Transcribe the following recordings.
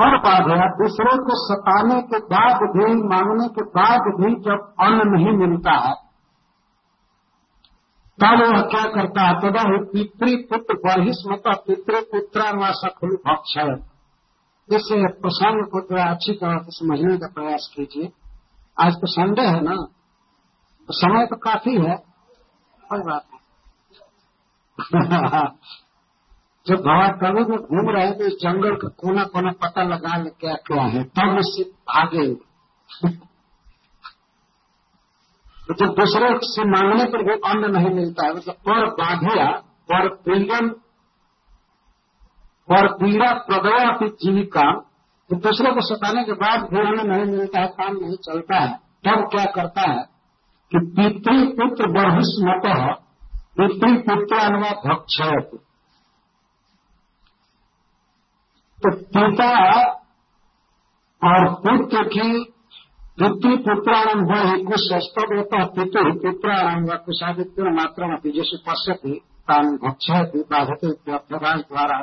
और बाधा दूसरे को सताने के बाद भी, मांगने के बाद भी जब अन्न नहीं मिलता है, तब वह क्या करता है? तदा ही पितृपुत्र बर्हिस्मत पितृपुत्रानुवा सखुल भक्षय इस प्रसंग को थोड़ा अच्छी तरह से समझने का प्रयास कीजिए। आज तो संडे है ना तो समय तो काफ़ी है। कोई बात नहीं। जब भगवान कभी में घूम रहे तो इस जंगल का कोना कोना पता लगा ले क्या क्या है, तब उससे भागेंगे तो जब दूसरे से मांगने पर भी अन्न नहीं मिलता है। मतलब पर बाधिया, पर प्रियन और पीड़ा प्रदया की जीविका तो दूसरे को सताने के बाद भी अन्न नहीं मिलता है, काम नहीं चलता है। तब क्या करता है कि पितृपुत्र बहिष्मत पितृपुत्र अनवा भक्षय तो पिता और पुत्र की पितृपुत्राणाम ही कुछ सस्तव होता है, पितु पुत्राणाम व कुशादित्य मात्रा में जैसे पश्यति, तान भक्षयति बाधते द्वारा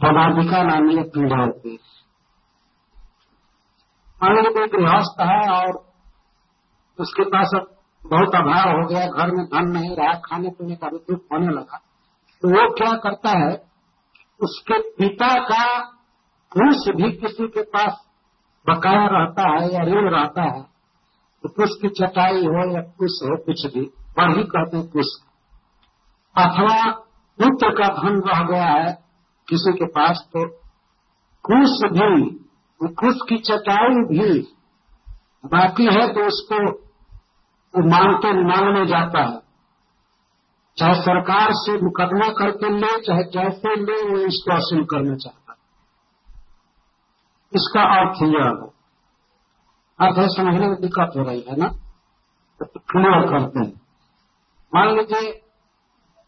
पदाधिका नाम ये पीड़ा होती है। लीजिए कोई गृहस्थ है और उसके पास अब बहुत अभाव हो गया, घर में धन नहीं रहा खाने पीने का भी दुख होने लगा तो वो क्या करता है उसके पिता का कुछ भी किसी के पास बकाया रहता है या ऋण रहता है तो कुछ की चटाई हो या कुछ हो, कुछ भी बढ़ी कहते हैं कुछ अथवा पुत्र का धन रह गया है किसी के पास तो कुछ भी कुछ की चटाई भी बाकी है तो उसको मांगते, मांगने जाता है। चाहे सरकार से मुकदमा करके ले, चाहे जैसे ले, वो इसको वसूल करना चाहता है। इसका अर्थ यह है। अर्थ है समझने में दिक्कत हो रही है ना? तो क्लियर करते हैं। मान लीजिए,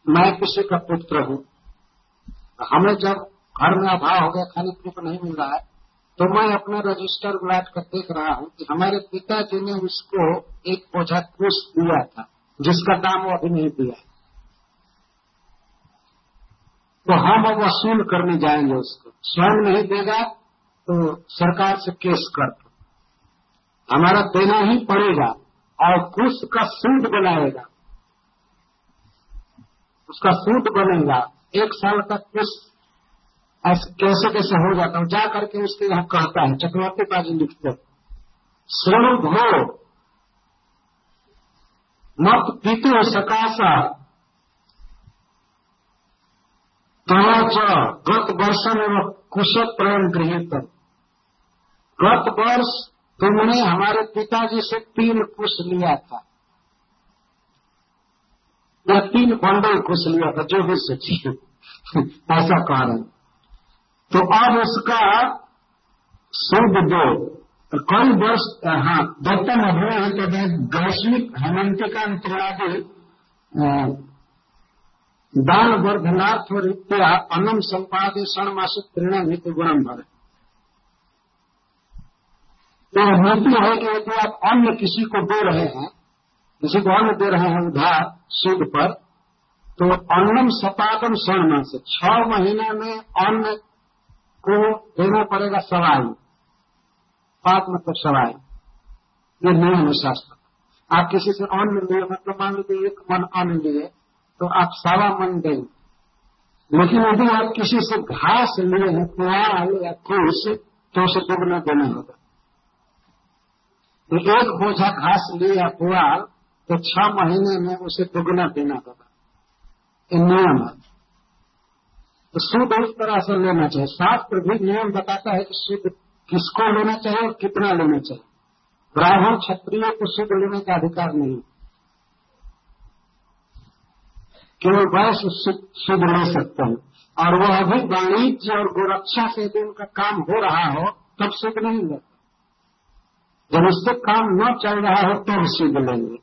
मैं किसी का पुत्र हूँ। हमें जब घर में अभाव हो गया, खाने पीने को नहीं मिल रहा है तो मैं अपना रजिस्टर उलाट कर देख रहा हूँ कि हमारे पिताजी ने उसको एक बोझा कुश दिया था, जिसका दाम वो अभी नहीं दिया तो हम अब वसूल करने जाएँगे उसको। स्वयं नहीं देगा तो सरकार से केस कर हमारा देना ही पड़ेगा और कुश का सूट बनाएगा। उसका सूट बनेगा। एक साल तक कुछ ऐसे कैसे कैसे हो जाता हूँ? जा करके उसके यहाँ कहता है, चक्रवर्ती बाजी लिखते श्रम भो मत पीते हो सकाशा तवाच गत वर्षम एवं कुशल प्रेम गृहित गत वर्ष तुमने हमारे पिताजी से तीन कुश लिया था या तीन बंडल कुश लिया था जो भी सोचिए ऐसा कारण तो अब उसका शुद्ध दो तो कई वर्ष हाँ दत्तन अभ्यय तो वैश्विक हेमंतिका अंतरादि दान वर्धनार्थ रीत्या अनम संपादे क्षण मासिक प्रेरणा नीति गुणम भर तो नीति है कि यदि आप अन्न किसी को दे रहे हैं, किसी को अन्न दे रहे हैं उधार शुद्ध पर तो अन्नम सपादम स्वर्ण से छह महीने में अन्न को देना पड़ेगा सवाई पाप मतलब सवाई ये नियम है शास्त्र। आप किसी से अन्न लिए मतलब मान लीजिए एक मन अन्न लिए तो आप सवा मन देंगे लेकिन यदि आप किसी से घास लिए हैं पुआल या कुश तो उसे दुगना देना होगा। तो एक बोझा घास लिए या पुआल तो छह महीने में उसे दुगना देना होगा। ये नियम है। तो शुद्ध इस तरह से लेना चाहिए। शास्त्र भी नियम बताता है कि शुद्ध किसको लेना चाहिए और कितना लेना चाहिए। ब्राह्मण क्षत्रिय को शुद्ध लेने का अधिकार नहीं केवल शुद्ध ले सकते। हैं और वह अभी वाणिज्य और गोरक्षा से यदि उनका काम हो रहा हो, तब शुद्ध नहीं लेते जब उससे काम न चल रहा हो, तब सुध लेंगे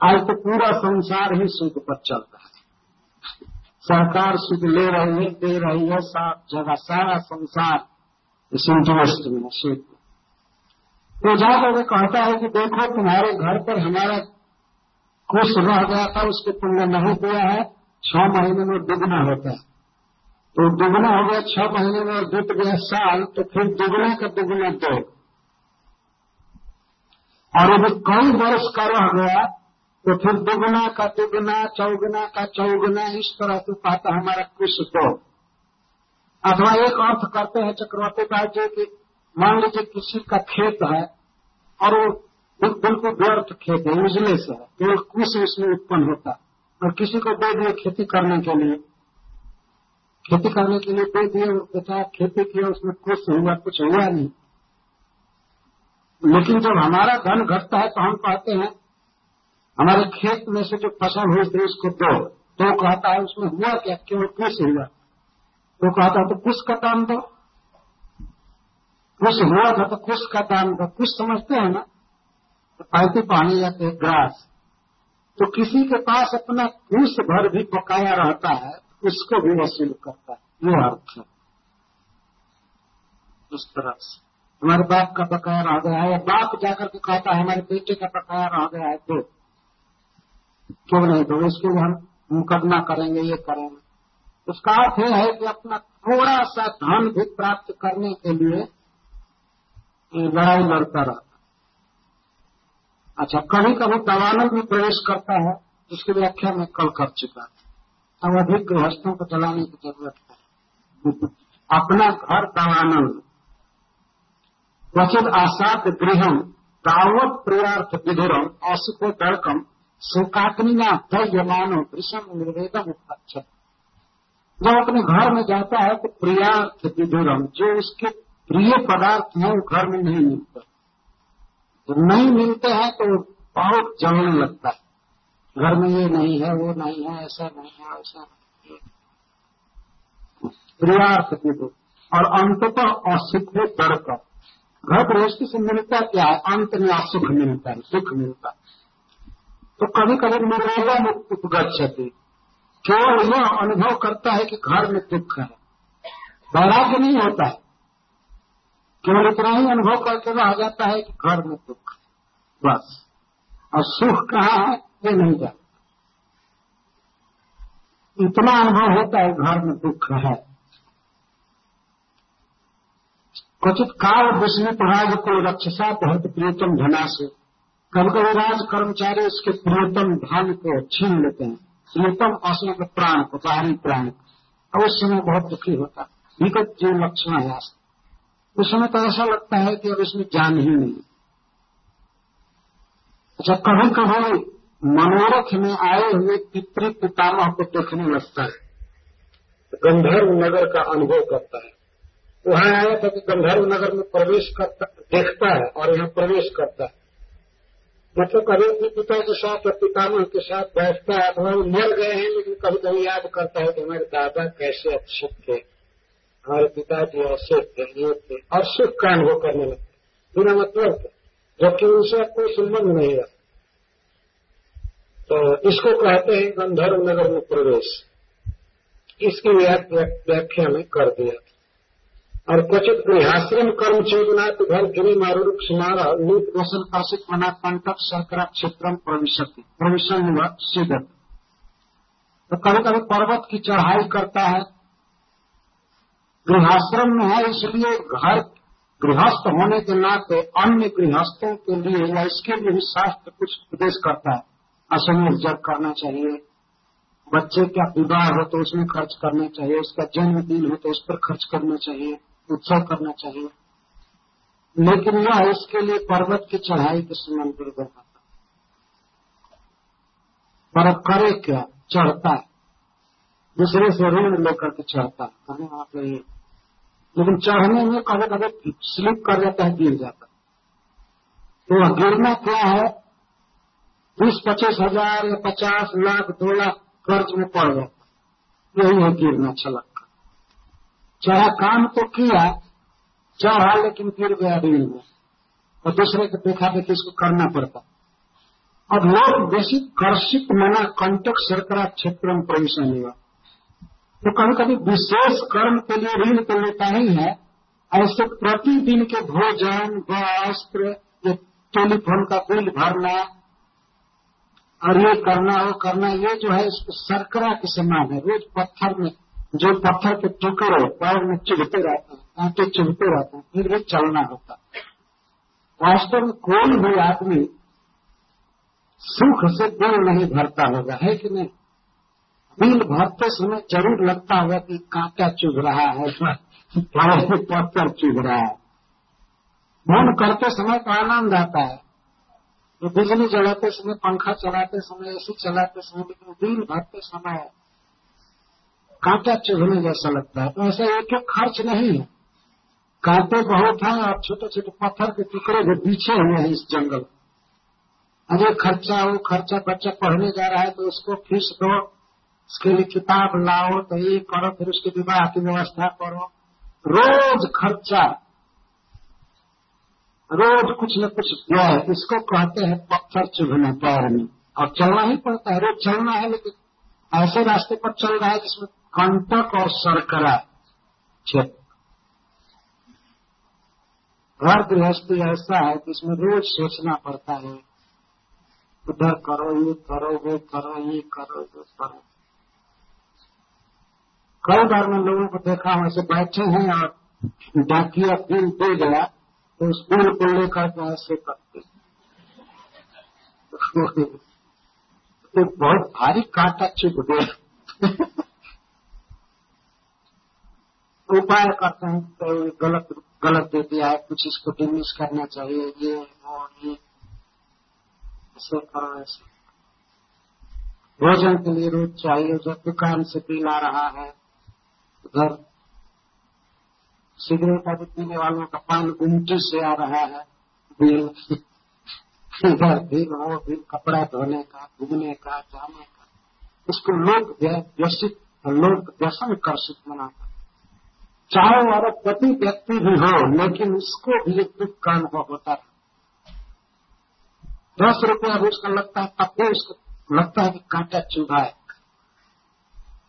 आज तो पूरा संसार ही सुख पर चल रहा है। सरकार सुख ले रही है, दे रही है साफ़ जगह, सारा संसार इस इंटरेस्ट में शुद्ध तो जाकर कहता है कि देखो तुम्हारे घर पर हमारा कुछ रह गया था, उसको पुण्य नहीं दिया है, छह महीने में दुगना होता है। तो दुगना हो गया, छह महीने में और बीत गया साल तो फिर दुगना का दुगना दो। और यदि कई वर्ष का रह गया तो फिर दुगना का दुगना, चौगुना का चौगुना, इस तरह से पाता हमारा कुछ दो। अथवा एक अर्थ करते हैं चक्रवर्ती दास जी की, मान लीजिए किसी का खेत है, और वो बिल्कुल व्यर्थ खेत है उजले से है केवल कुछ उसमें उत्पन्न होता। और किसी को दे दिए खेती करने के लिए। खेती करने के लिए दे दिए बेटा खेती किया, उसमें कुछ हुआ कुछ हुआ नहीं। लेकिन जब हमारा धन घटता है तो हम कहते हैं, हमारे खेत में से जो फ़सल हुई थी, उसको दो। तो कहता है, उसमें हुआ क्या? केवल कुछ हुआ। तो कहता है तो कुछ का दाम दो। कुछ हुआ था तो कुछ का दाम दो। कुछ समझते हैं ना? तो पालती पानी जाते हैं ग्रास तो किसी के पास अपना कुछ भर भी पकाया रहता है, उसको भी वसूल करता है। ये अर्थ है। उस तरह से। हमारे बाप का बकाया रह गया है। या बाप जाकर के कहता है, हमारे बेटे का बकाया रह गया है। तो क्यों नहीं तो इसके लिए हम मुकदमा करेंगे, ये करेंगे। उसका अर्थ यह है कि अपना थोड़ा सा धन भी प्राप्त करने के लिए लड़ाई लड़ता रहता अच्छा कभी कभी दवानल भी प्रवेश करता है जिसकी व्याख्या में कल कर चुका अब अधिक गृहस्थों को चलाने की ज़रूरत है। अपना घर दवानल क्वचित आसाद गृहम तावत प्रियार्थ विधुरम असुको दड़कम सुकाग्निना दयमानो वृषम निर्वेदम अच्छा जब अपने घर में जाता है तो प्रियार्थ विधुरम जो उसके प्रिय पदार्थ हैं, वो घर में नहीं मिलते। नहीं मिलते हैं तो बहुत जलने लगता है। घर में ये नहीं है, वो नहीं है, ऐसा नहीं है ऐसा नहीं है। प्रियार्थ विधुर और अंततः असुख दड़कम घर गृहस्थी से मिलता क्या है? अंत में असुख मिलता है, सुख मिलता है। तो कभी कभी निर्वेगा में उपगछती केवल यह अनुभव करता है कि घर में दुख है। वैराग्य नहीं होता है। केवल इतना ही अनुभव करके रह जाता है कि घर में दुख है। बस। और सुख कहाँ है? ये नहीं जानता। इतना अनुभव होता है घर में दुख है। क्वचित काल विस्मित राज को रक्षसा बहुत प्रियतम धना से कभी कभी राज कर्मचारी उसके प्रियतम धन को छीन लेते हैं। प्रियतम असम प्राण को बाहरी प्राण। और उस समय बहुत दुखी होता। है विगत जो लक्षण है उस समय तो ऐसा लगता है कि अब इसमें जान ही नहीं। अच्छा कभी कभी मनोरथ में आए हुए पितृ पितामह को देखने लगता है। गंधर्व नगर का अनुभव करता है। वहाँ आया था कि गंधर्व नगर में प्रवेश करता, देखता है और यहाँ प्रवेश करता है। मतलब कभी अपने पिता के साथ और पितामह के साथ बैठता है अथवा वो मर गए हैं, लेकिन कभी कभी याद करता है कि हमारे दादा कैसे अच्छे थे। हमारे पिताजी ऐसे थे ये थे और सुख का अनुभव करने लगते बिना मतलब थे जबकि उनसे कोई संबंध नहीं रहा। तो इसको कहते हैं गंधर्व नगर में प्रवेश। इसकी व्याख्या में कर दिया और क्वचित गृहाश्रम कर्म चेतनाथ घर गिरी मारूप सुमारा नीत वसन पासित मना कंटक शर्करा क्षेत्रम प्रविशन सिद्धत तो कभी कभी पर्वत की चढ़ाई करता है गृहाश्रम में है, इसलिए घर गृहस्थ होने के नाते अन्य गृहस्थों के लिए या इसके लिए भी शास्त्र कुछ उपदेश करता है। असमय जब करना चाहिए। बच्चे का विवाह हो तो उसमें खर्च करना चाहिए, उसका जन्मदिन हो तो उस पर खर्च करना चाहिए, उत्सव करना चाहिए। लेकिन यह इसके लिए पर्वत की चढ़ाई के समान दुर्गम पर करे क्या? चढ़ता है। दूसरे से ऋण लेकर के चढ़ता है। वहाँ पे लेकिन चढ़ने में कभी कभी स्लिप कर जाता है। गिर जाता तो गिरना क्या है? बीस पच्चीस हज़ार या पचास लाख दो लाख कर्ज में पड़ जाता यही है गिरना छलक का। चाहे काम तो किया, चढ़ा लेकिन गिर गया रील में। और दूसरे को देखा देखी इसको करना पड़ता अब लोग बेसी कर्षित मना कंटक सरकरा क्षेत्र में प्रवेशन हुआ। तो कभी कभी विशेष कर्म के लिए ऋण तो लेता ही है ऐसे प्रतिदिन के भोजन, वस्त्र टेलीफोन का बिल भरना, और ये करना, वो करना, ये जो है इसको सरकरा के समान है। रोज पत्थर में, जो पत्थर के टुकड़े पैर में चुभते रहते हैं कांटे चुभते रहते हैं, फिर भी चलना होता वास्तव में कोई भी आदमी सुख से दिल नहीं भरता होगा, है कि नहीं? दिल भरते समय ज़रूर लगता होगा कि कांटा चुभ रहा है पत्थर चुभ रहा है। मन करते समय तो आनंद आता है। तो बिजली जलाते समय, पंखा चलाते समय, एसी चलाते समय, लेकिन दिल भरते समय कांटा चुभने जैसा लगता है। तो ऐसा एक एक खर्च नहीं है। कांटे बहुत हैं और छोटे छोटे पत्थर के टुकड़े जो पीछे हुए हैं इस जंगल अरे खर्चा, वो खर्चा बच्चा पढ़ने जा रहा है तो उसको फ़ीस दो। उसके लिए किताब लाओ तो ये करो फिर उसके विवाह की व्यवस्था करो। रोज खर्चा। रोज कुछ न कुछ व्यय इसको कहते हैं पत्थर चुभना पैर में। और चलना ही पड़ता है, रोज चलना है, लेकिन ऐसे रास्ते पर चल रहा है जिसमें कंटक और सरकरा क्षेत्र घर गृहस्थी ऐसा है कि इसमें रोज सोचना पड़ता है। उधर करो, ये करो, वो करो, ये करो वो करो। कई बार मैं लोगों को देखा हूँ ऐसे बैठे हैं और डाकिया बिल दे गया तो उस बिल को लेकर के ऐसे करते तो बहुत भारी कांटा चुप गया। उपाय करते हैं तो गलत गलत दे दिया है, कुछ इसको डिमिश करना चाहिए, ये, वो, ये। ऐसे करो, ऐसे। भोजन के लिए रोज चाहिए जब दुकान से बिल आ रहा है। उधर सिगरेट आदि पीने वालों का पान गुमटी से आ रहा है। बिल इधर बिल वो बिल कपड़ा धोने का, घूमने का, जाने का। उसको लोग व्यसित लोग व्यसन कर्षित मनाता चाहे और पति व्यक्ति भी हो, लेकिन उसको भी एक दुख का अनुभव होता है। दस रुपया भी उसका लगता है, तब भी उसको लगता है कि कांटा चुभा है।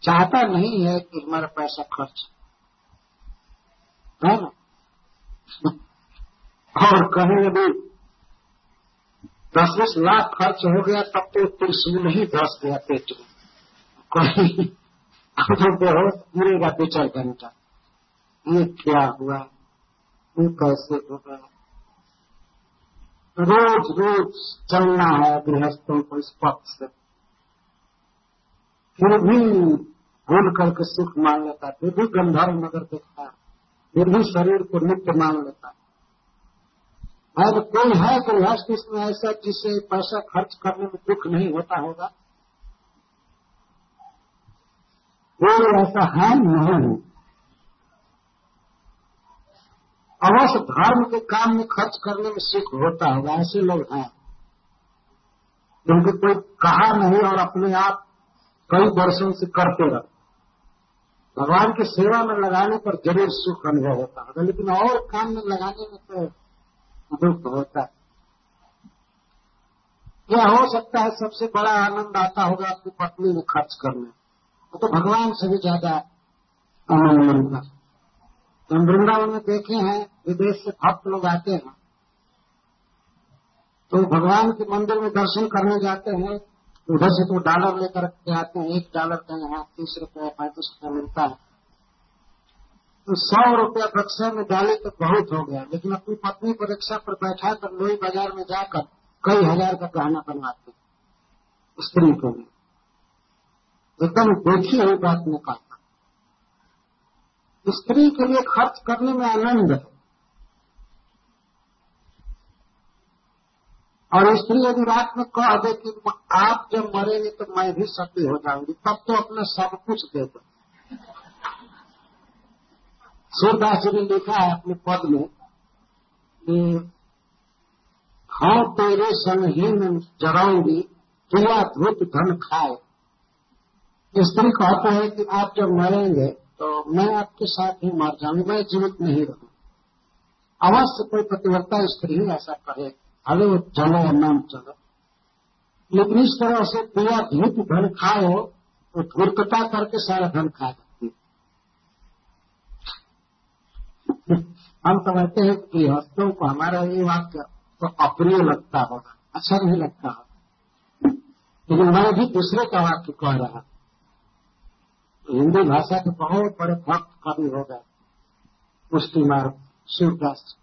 चाहता नहीं है कि हमारा पैसा खर्च है। ना? और कहीं भी दस बीस लाख खर्च हो गया, तब तो त्रिशूल ही धस गया पेट में। कहीं तो बेहोश गिरेगा दो चार घंटा। ये क्या हुआ? ये कैसे होगा? रोज रोज चलना है गृहस्थों को इस पक्ष से। फिर भी भूल करके सुख मान लेता है फिर भी गंधर्व नगर देखता फिर भी शरीर को नित्य मान लेता। है अब कोई है गृहस्थ इसमें ऐसा जिससे पैसा खर्च करने में दुख नहीं होता होगा? कोई ऐसा है नहीं अवश्य धर्म के काम में खर्च करने में सुख होता होगा, ऐसे लोग हैं। क्योंकि कोई कहा नहीं और अपने आप कई वर्षों से करते रहे भगवान की सेवा में लगाने पर ज़रूर सुख अनुभव होता होगा लेकिन और काम में लगाने में तो दुख होता है। यह हो सकता है? सबसे बड़ा आनंद आता होगा अपनी पत्नी में खर्च करने। वो तो भगवान से भी ज़्यादा आनंद मिलता है। हम वृंदावन में देखे हैं, विदेश से भक्त लोग आते हैं। तो भगवान के मंदिर में दर्शन करने जाते हैं। उधर से तो डॉलर लेकर के आते हैं, एक डॉलर का यहाँ तीस रुपया पैंतीस रुपया मिलता है। तो सौ रुपया रक्षा में डाले तो बहुत हो गया, लेकिन अपनी पत्नी को रिक्शा पर बैठा कर लोही बाज़ार में जाकर कई हज़ार का गहना बनवाते स्त्री को भी एकदम देखी हुई बात में कहा स्त्री के लिए खर्च करने में आनंद है। और स्त्री यदि रात में कह दे कि आप जब मरेंगे तो मैं भी सती हो जाऊँगी, तब तो अपना सब कुछ दे दो। सूरदास जी ने लिखा है अपने पद में कि हाँ तेरे संग ही जराऊँगी तुला धूप धन खाए। स्त्री कहते हैं कि आप जब मरेंगे तो मैं आपके साथ ही मर जाऊँगी, मैं जीवित नहीं रहूँ अवश्य कोई प्रतिवर्ता स्त्री ऐसा कहे। अरे चलो नाम चलो। लेकिन इस तरह से पूरा धूप धन खाओ तो धूर्कता करके सारा धन खा जाती हम समझते हैं कि हस्तों को हमारा ये वाक्य तो अप्रिय लगता होगा अच्छा नहीं लगता होगा। लेकिन मैं भी दूसरे का वाक्य कह रहा तो हिंदी भाषा के बहुत बड़े भक्त कवि हो गए पुष्टि मार्ग सूरदास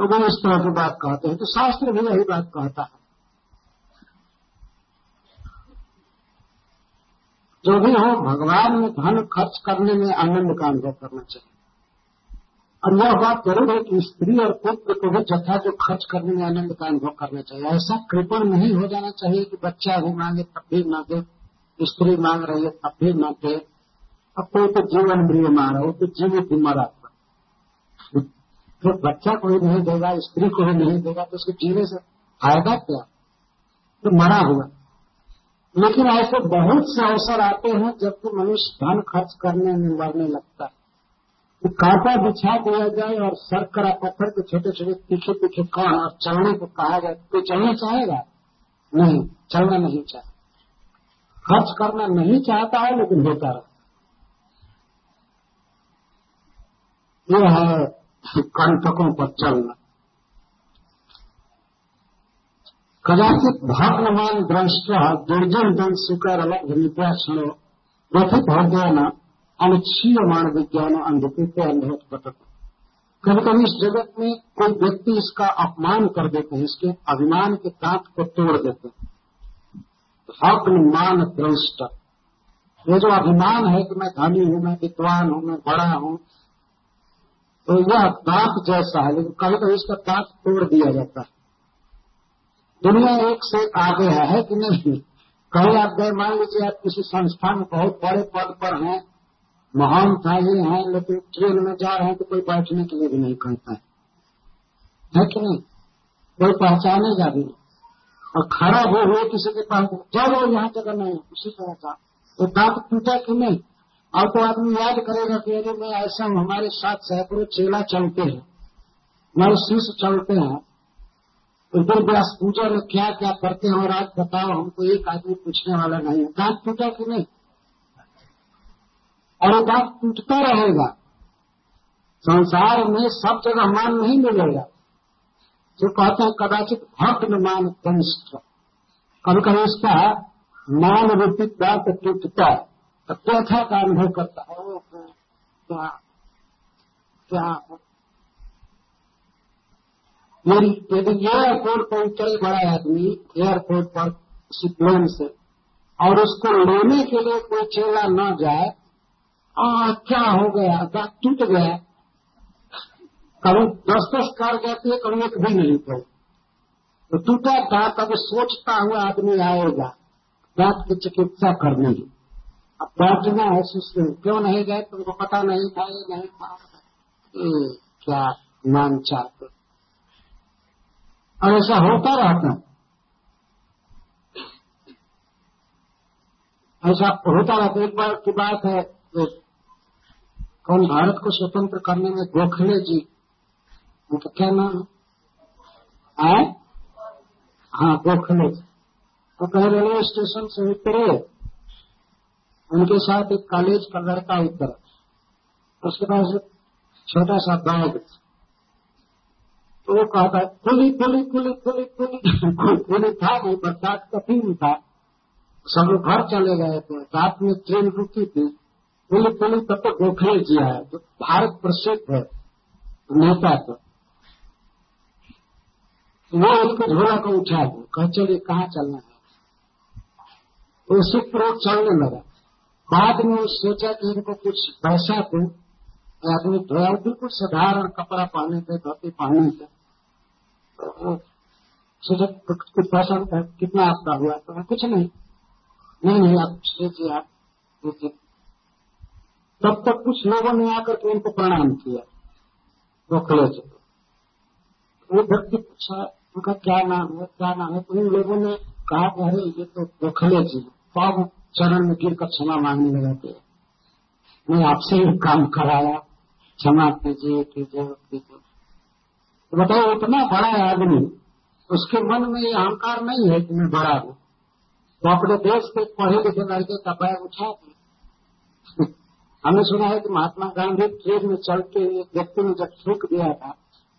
तो वो इस तरह की बात कहते हैं। तो शास्त्र भी यही बात कहता है। जो भी हो, भगवान में धन खर्च करने में आनंद का अनुभव करना चाहिए। और यह बात ज़रूर है कि स्त्री और पुत्र को भी जथा जो खर्च करने में आनंद का अनुभव करना चाहिए। ऐसा कृपण नहीं हो जाना चाहिए कि बच्चा भी मांगे तब भी न दे स्त्री मांग रही है तब भी न दे अब कोई तो जीवन प्रिय मारा हो तो जीवित ही मरा। तो बच्चा कोई नहीं देगा, स्त्री को भी नहीं देगा तो उसके जीने से फ़ायदा क्या? तो मरा हुआ। लेकिन ऐसे बहुत से अवसर आते हैं जबकि मनुष्य धन खर्च करने में मरने लगता है। तो कांटा बिछा दिया जाए और सरकरा पत्थर के छोटे छोटे तीखे तीखे कण और चलने को कहा जाए तो चलना चाहेगा? नहीं, चलना नहीं चाहे खर्च करना नहीं चाहता है, लेकिन होता रहा यह है कंटकों पर चलना। कदाचित भग्नवान दृष्ट दुर्जन दन सुकर अलग गया न अनुच्छीयमाण विज्ञान अंधकृत्य अंधवत पटक। कभी कभी इस जगत में कोई व्यक्ति इसका अपमान कर देते हैं, इसके अभिमान के दांत को तोड़ देते हैं। भग्नमान दृष्ट। ये जो अभिमान है कि मैं धनी हूँ, मैं विद्वान हूँ, मैं बड़ा हूँ तो यह दांत जैसा है लेकिन कभी कभी इसका दांत तोड़ दिया जाता है। दुनिया एक से आगे है, है कि नहीं? कहीं आप गए मान लीजिए आप किसी संस्था में बहुत बड़े पद पर हैं महान थाई हैं लेकिन ट्रेन में जा रहे हैं तो कोई बैठने के लिए भी नहीं कहता है। है कि नहीं? कोई पहचानेगा भी और खड़ा हो हुए किसी के पास जब वो यहाँ जगह नहीं उसी तरह का। तो दांत टूटा कि नहीं? और तो आदमी याद करेगा कि अरे मैं ऐसा हूँ, हमारे साथ सैकड़ों चेला चलते हैं, हमारे शिष्य चलते हैं उधर व्यास पूजा में क्या क्या करते हैं और आज बताओ, हमको एक आदमी पूछने वाला नहीं है। दांत टूटा कि नहीं? और दांत टूटता रहेगा, संसार में सब जगह मान नहीं मिलेगा। जो कहते हैं, कदाचित भक्त मान कनिष्ठ। कभी कभी इसका मान रूपी दांत टूटता है। तो कैथा का अनुभव करता। है क्या? क्या मेरी यदि एयरपोर्ट पर उतरे बड़ा आदमी एयरपोर्ट पर प्लेन से और उसको लेने के लिए कोई चेला न जाए आ, क्या हो गया? दांत टूट गया? कभी दस दस कार जाती है कभी एक भी नहीं कोई तो टूटा दांत अब सोचता हुआ आदमी आएगा दांत की चिकित्सा करने। की अब बैठना है सुश्री क्यों नहीं गए? तुमको पता नहीं था, ये नहीं था। क्या मान चाहते? और ऐसा होता रहता। ऐसा होता रहता। एक बार की बात है कौन भारत को स्वतंत्र करने में गोखले जी? उनका क्या नाम है? हाँ? गोखले जी। तो कह रेलवे स्टेशन से उतरे। उनके साथ एक कॉलेज का लड़का उतरा उसके पास एक छोटा सा बैग तो वो कहता है, खुली खुली खुली खुली खुली खुली था नहीं बरसात का दिन था। सब लोग घर चले गए थे। रात में ट्रेन रुकी थी। खुली खुली, तब तो गोखले जी आया जो भारत प्रसिद्ध है नेता तो वो उनको झोला को उठा दो कह, चलिए, कहाँ चलना है? तो उसी पर चलने लगा। बाद में सोचा कि इनको कुछ पैसा दो आदमी धोया बिल्कुल साधारण कपड़ा पहने थे, धोती पहने थे। तो सोचा कुछ पैसा कितना आपका हुआ तो कुछ नहीं। नहीं नहीं, आप लीजिए आप तब तक कुछ लोगों ने आकर के उनको प्रणाम किया, गोखले जी वो व्यक्ति पूछा, उनका क्या नाम है, क्या नाम है? तो उन लोगों ने कहा, अरे, ये तो गोखले जी पाव चरण में गिर कर क्षमा मांगने लगा थे मैं आपसे ही काम कराया। क्षमा कीजिए कीजिए कीजिए। तो बताओ, इतना बड़ा आदमी, उसके मन में ये अहंकार नहीं है कि मैं बड़ा हूँ। तो अपने देश के पढ़े लिखे लड़के का बैग उठा दिया। हमने सुना है कि महात्मा गांधी ट्रेन में चलते एक व्यक्ति ने जब थूक दिया था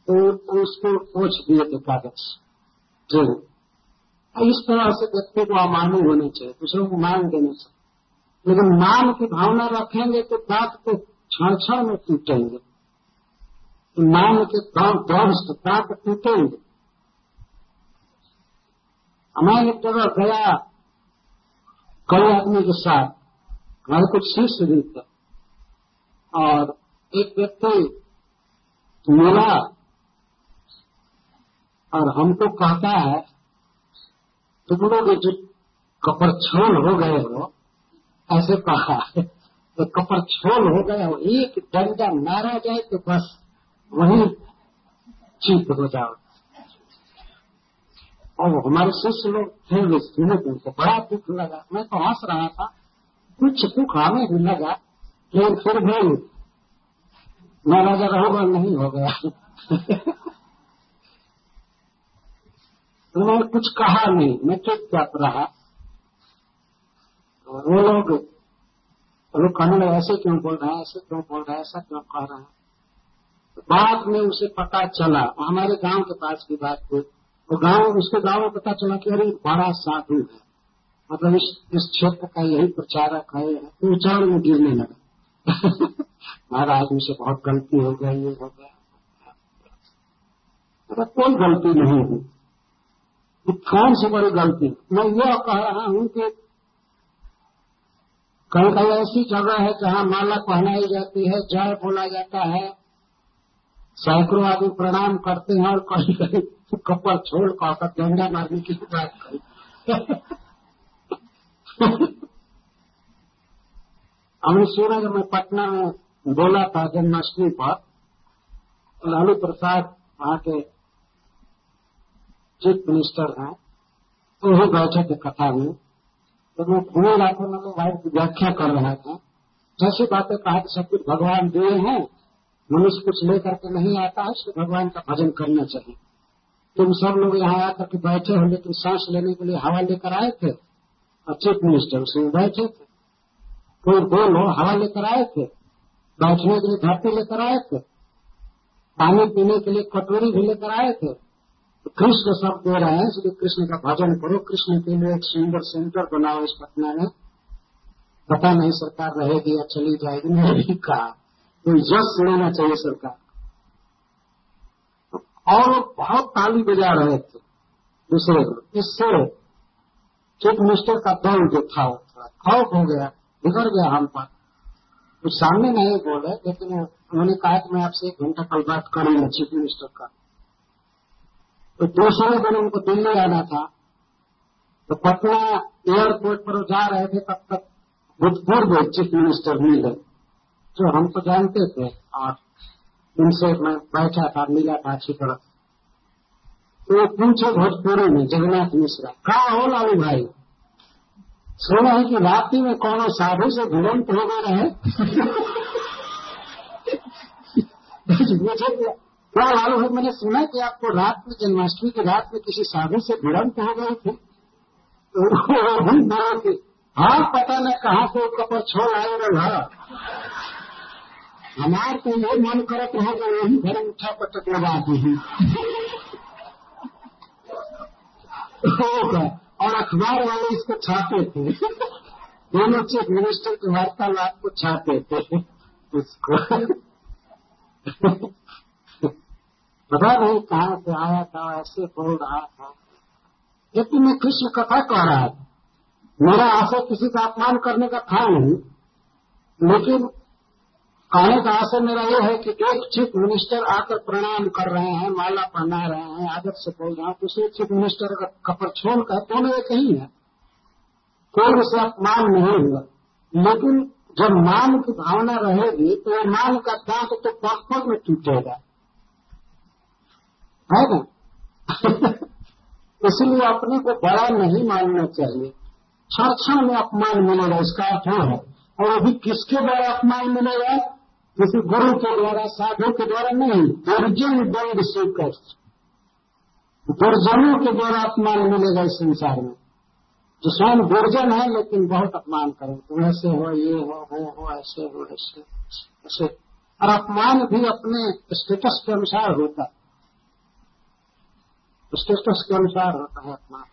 तो उसको पूछ दिए थे कागज़। ट्रेन इस तरह से व्यक्ति को अमानी होने चाहिए, दूसरों को मान देना चाहिए लेकिन मान की भावना रखेंगे तो दांत को क्षण क्षण में टूटेंगे। मान के ध्वंस दांत टूटेंगे। हमारे जगह गया कई आदमी के साथ, हमारे कुछ शिष्य भी थे। और एक व्यक्ति मिला और हमको कहता है तुम लोग जो कपर छोल हो गए हो, ऐसे कहा तो कपर छोल हो गए हो, एक डंडा मारा जाए तो बस वही चीप हो जाओ। और हमारे शिष्य लोग थे, वे तो उनको बड़ा दुख लगा। मैं तो हंस रहा था, कुछ दुख हमें भी लगा, लेकिन फिर भी मैं राजा रहोगा नहीं हो गया। उन्होंने कुछ कहा नहीं। मैं चुपचाप रहा। और वो लोग, वो कहने लगे, ऐसे क्यों बोल रहे हैं, ऐसे क्यों बोल रहे हैं, ऐसा क्यों कह रहे हैं? तो बाद में उसे पता चला। हमारे गाँव के पास की बात हुई। तो गाँव, उसके गाँव में पता चला कि अरे बड़ा साधु है। मतलब इस इस क्षेत्र का यही प्रचारक है तो में गिरने लगा। महाराज, मुझसे बहुत गलती हो गई, ये हो गया। मतलब कोई गलती नहीं हुई। कौन सी बड़ी गलती? मैं यह कह रहा हूँ कि कहीं कहीं ऐसी जगह है जहाँ माला पहनाई जाती है जय बोला जाता है, सैकड़ों आदमी प्रणाम करते हैं और कहीं कहीं कपड़ छोड़ कहकर डंडा मारने की बात करी। सुना जब मैं पटना में बोला था जन्माष्टमी पर लालू प्रसाद वहाँ के चीफ मिनिस्टर हैं तो वो बैठे थे कथा में तो वो पूरे इलाके में भाई की व्याख्या कर रहा था। जैसी बातें कहा कि सब कुछ भगवान दिए हैं, मनुष्य कुछ लेकर के नहीं आता है, इसलिए भगवान का भजन करना चाहिए। तुम सब लोग यहाँ आकर के बैठे हो, लेकिन सांस लेने के लिए हवा लेकर आए थे, और चीफ मिनिस्टर उसमें बैठे थे। कोई बोलो हवा लेकर आए थे, बैठने के लिए धरती लेकर आए थे, पानी पीने के लिए कटोरी भी लेकर आए थे तो कृष्ण सब दे रहे हैं इसलिए कृष्ण का भजन करो। कृष्ण के लिए एक सुंदर सेंटर बनाओ इस पटना में। पता नहीं सरकार रहेगी या चली जाएगी, नहीं कहा। तो यश लेना चाहिए सरकार। और बहुत ताली बजा रहे थे दूसरे इससे चीफ मिनिस्टर का दल जो था खौफ हो गया, बिगड़ गया हम पर। कुछ सामने नहीं बोले, लेकिन उन्होंने कहा कि मैं आपसे एक घंटा कल बात करूँगा चीफ मिनिस्टर का। तो दूसरे दिन उनको दिल्ली आना था। तो पटना एयरपोर्ट पर जा रहे थे, तब तक भूतपूर्व चीफ मिनिस्टर मिले, जो हम तो जानते थे, और उनसे मैं बैठा था, मिला था अच्छी तरह। तो पूछे भोजपुरी में, जगन्नाथ मिश्रा, कहा हो लालू भाई? सुना है कि रात्रि में कौन साधु से भिड़ंत हो गए रहे? मुझे क्या लालू भाई मैंने सुना कि आपको रात में, जन्माष्टमी की रात में किसी साधु से भिड़ंत हो गए थे। तो हाँ पता न कहाँ से कपड़ छोड़ आए रहा हमार तो ये मन करत रहा कि वही घर उठा पटक लगा दी और अखबार वाले इसको छापे थे। दोनों चीफ मिनिस्टर के वार्तालाप को छापे थे। उसको पता नहीं कहाँ से आया था, ऐसे बोल रहा था। लेकिन मैं कृष्ण कथा कह रहा था? मेरा आशय किसी का अपमान करने का था नहीं। लेकिन कहने का आशय मेरा ये है कि एक चीफ मिनिस्टर आकर प्रणाम कर रहे हैं, माला पहना रहे हैं, आदत से बोल रहे हैं दूसरे चीफ मिनिस्टर का छोड़ कर दोनों एक ही है? कोई उसे अपमान नहीं हुआ। लेकिन जब मान की भावना रहेगी तो मान का दांत तो पग में टूटेगा। है ना? इसलिए अपने को बड़ा नहीं मानना चाहिए। क्षण क्षण में अपमान मिलेगा, इसका अर्थ है। और अभी किसके द्वारा अपमान मिलेगा? किसी गुरु के द्वारा, साधु के द्वारा नहीं। दुर्जन दंड स्वीकर दुर्जनों के द्वारा अपमान मिलेगा इस संसार में। जो स्वयं दुर्जन है, लेकिन बहुत अपमान करे। तो ऐसे हो, ये हो, वो हो, ऐसे हो, ऐसे ऐसे। और अपमान भी अपने स्टेटस के अनुसार होता है। स्टेटस के अनुसार होता है अपमान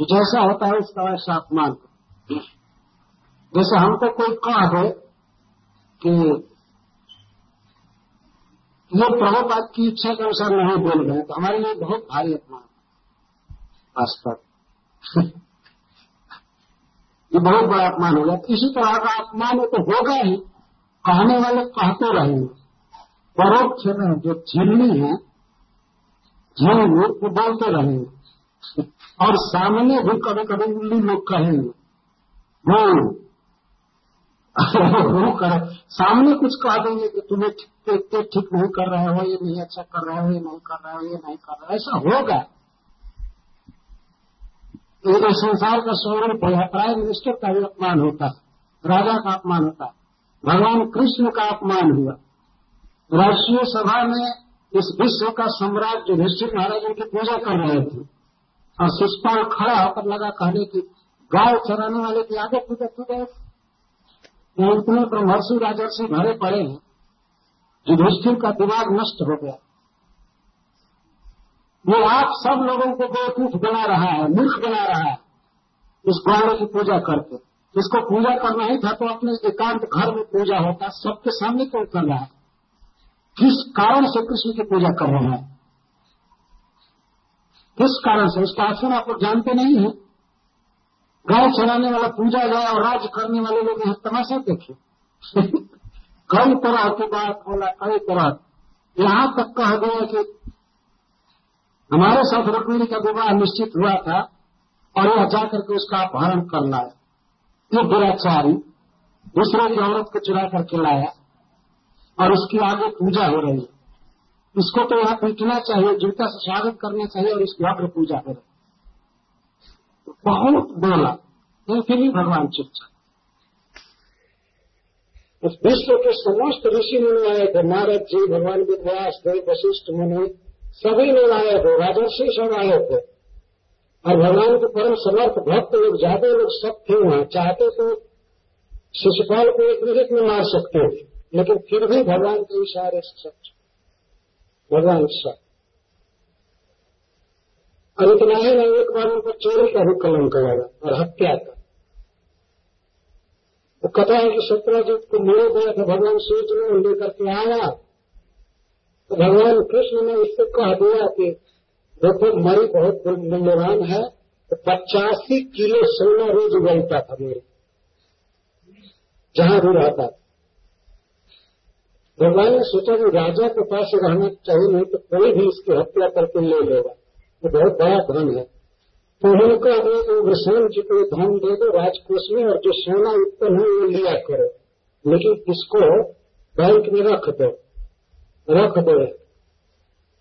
जो जैसा होता है उसका वैसा अपमान जैसे हमको कोई कह दे कि ये प्रभुपाद की इच्छा के अनुसार नहीं बोल गए तो हमारे लिए बहुत भारी अपमान वास्तव ये बहुत बड़ा अपमान होगा इसी तरह का अपमान तो होगा ही, कहने वाले कहते रहेंगे। परोक्ष में जो झिल्ली है झील वो बोलते रहेंगे और सामने भी कभी कभी उल्ली लोग कहेंगे वो वो कर सामने कुछ कह देंगे कि तुम्हें ठीक ठीक नहीं कर रहे हो, ये नहीं अच्छा कर रहे हो, ये नहीं कर रहे हो, ये नहीं कर रहे हो। ऐसा होगा ये संसार का स्वरूप है प्राइम मिनिस्टर का भी अपमान होता है, राजा का अपमान होता है, भगवान कृष्ण का अपमान हुआ। राष्ट्रीय सभा में इस विश्व का सम्राट युधिष्ठिर महाराज उनकी पूजा कर रहे थे। और शिषपाल खड़ा होकर लगा कहने की गाय चराने वाले की आगे पूजा की गए तो इतने ब्रह्मर्षि राजर्षि भरे पड़े हैं युधिष्ठिर का दिमाग नष्ट हो गया। ये आप सब लोगों को बेवकूफ़ बना रहा है, मूर्ख बना रहा है, इस गौरव की पूजा करके। इसको पूजा करना ही था तो अपने एकांत घर में पूजा होता, सबके सामने क्यों कर रहा है। किस कारण से कृष्ण की पूजा कर रहा है। किस कारण से? उसका आसन आप लोग जानते नहीं है। गाय चलाने वाला पूजा जाए और राज करने वाले लोग यहाँ तमाशा देखे। कई तरह की बात बोला, कई तरह। यहाँ तक कह गया कि हमारे साथ रुक्मिणी का विवाह निश्चित हुआ था और यह जाकर के उसका अपहरण कर लाया। ये दुराचारी, दूसरे की औरत को चुरा करके लाया। और उसकी आगे पूजा हो रही है। इसको तो यहाँ पीटना चाहिए, जूता से स्वागत करना चाहिए और इसकी अग्र पूजा हो रही बहुत बोला। फिर भी भगवान चुपचाप विश्व के समस्त ऋषि मुनि आए थे। नारद जी, भगवान विद्यास थे, वशिष्ठ मुनि, सभी लोग आए थे। राजर्षि सब आए थे। और भगवान के परम समर्थ भक्त लोग, ज़्यादा लोग सब थे वहाँ। चाहते तो शिशुपाल को एक मिनट में मार सकते थे लेकिन फिर भी भगवान के इशारे से सब भगवान सब और इतना ही नहीं एक बार उनको चोरी का भी कलंक लगा और हत्या का। वो तो कथा है कि सत्यराजीत को मोड़े गया था, भगवान सूर्य ने लेकर के आया। तो भगवान कृष्ण ने इससे कह दिया कि देखो, मरी बहुत मूल्यवान है तो पचासी किलो सोना रोज उगलता था मेरे। जहाँ भी रहता था। भगवान ने सोचा कि राजा के पास रहना चाहिए, नहीं तो कोई भी इसकी हत्या करके ले लेगा। ये बहुत बड़ा धन है। तो उन्होंने कहा उग्रसेन जी को धन दे दो, राजकोष में, और जो सोना उत्पन्न है, वो लिया करो। लेकिन इसको बैंक में रख दो। रख दो।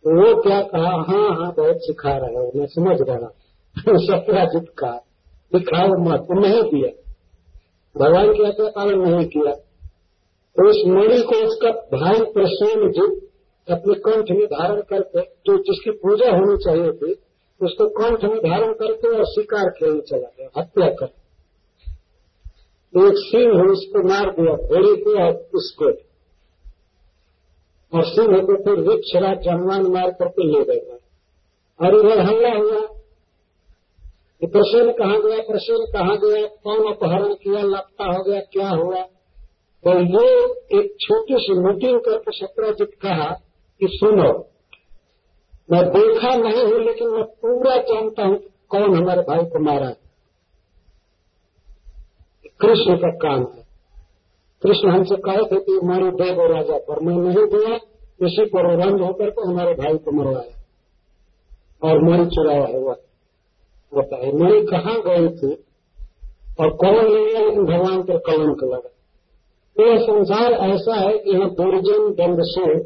तो वो क्या कहा हाँ हाँ बहुत सिखा रहा है, मैं समझ रहा सत्यराजित का दिखाओ मत नहीं किया। भगवान की आज्ञा पालन नहीं किया। तो उस मणि को उसका भाई प्रसेन जी अपने कंठ में धारण करके जो जिसकी पूजा होनी चाहिए थी, उसको कंठ में धारण करके और शिकार खेल चला गया, हत्या कर एक सिंह है उसको मार दिया घोड़ी को और उसको। और सिंह को फिर वृक्षराज जन्मान मार करके ले गए। और इधर हमला हुआ। कि प्रसन्न कहा गया प्रसन्न कहा गया? कौन अपहरण किया लापता हो गया, क्या हुआ? तो ये एक छोटी सी मीटिंग करके सत्राजित कहा कि सुनो, मैं देखा नहीं हूँ, लेकिन मैं पूरा जानता हूँ कौन हमारे भाई को मारा है। कृष्ण का काम है। कृष्ण हमसे कहे थे कि हमारे मारो देव राजा पर मैं नहीं दिया इसी पर रंग होकर के हमारे भाई को मरवाया। और मरी चुराया हुआ है मरी कहाँ गई थी? और कौन ले गया? लेकिन भगवान पर कलंक लगा। तो यह संसार ऐसा है कि यहाँ दुर्जन दंड से,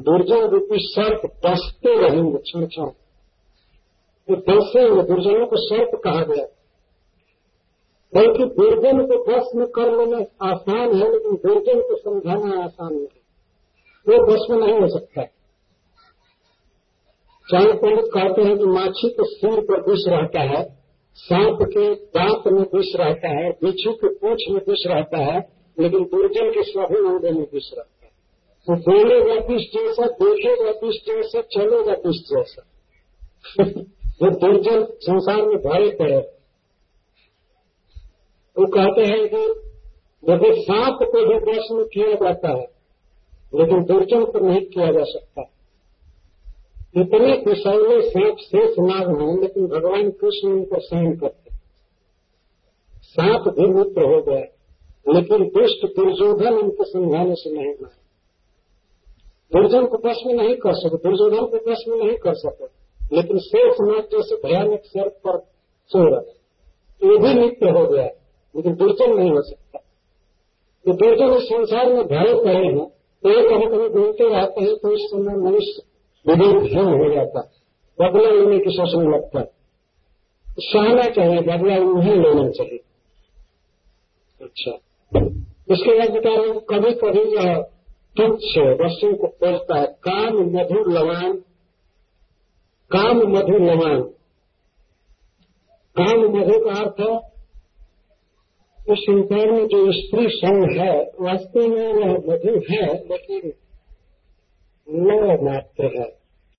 दुर्जन रूपी सर्प डसते रहेंगे क्षण क्षण। तो डसेंगे दुर्जनों को सर्प कहा गया। बल्कि दुर्जन को बस में कर लेना आसान है, लेकिन दुर्जन को समझाना आसान नहीं है। वो बस में नहीं हो सकता। चाहे पंडित कहते हैं कि माछी के सिर पर विष रहता है, सांप के दांत में विष रहता है, बिच्छू के पूछ में विष रहता है लेकिन दुर्जन के अंगों में विष रहता है। वो बोलेगा किस जैसा देखेगा किस जैसा चलेगा किस जैसा। वो दुर्जन संसार में भरे पड़े। वो कहते हैं कि देखो सांप को भी वश में किया जाता है, लेकिन दुर्जन को नहीं किया जा सकता। इतने कुशले सांप शेष नाग हैं, लेकिन भगवान कृष्ण उनको सहन करते सांप भी मित्र हो गया लेकिन दुष्ट दुर्योधन उनके समझाने से नहीं मारे दुर्जन को प्रश्न नहीं कर सके, दुर्योधन को प्रश्न नहीं कर सके। लेकिन शेष नाग जैसे भयानक सर्प पर सो रहे। ये भी नित्य हो गया, लेकिन दुर्जन नहीं हो सकता। तो दुर्जन इस संसार में भय पड़े हैं तो ये कभी कभी घूमते रहते हैं तो इस समय मनुष्य विवेकहीन हो जाता है। बदला लेने की सोचने लगता है। सहना चाहिए, बदला उन्हें लेना चाहिए। अच्छा। इसके बाद बता रहे कभी कभी यह तुच्छ वस्तु को खोजता है। काम मधुर लवान, काम मधुर लवान। काम मधु का अर्थ है, उस संसार में जो स्त्री संघ है, वास्तव में वह मधु है, लेकिन न मात्र है।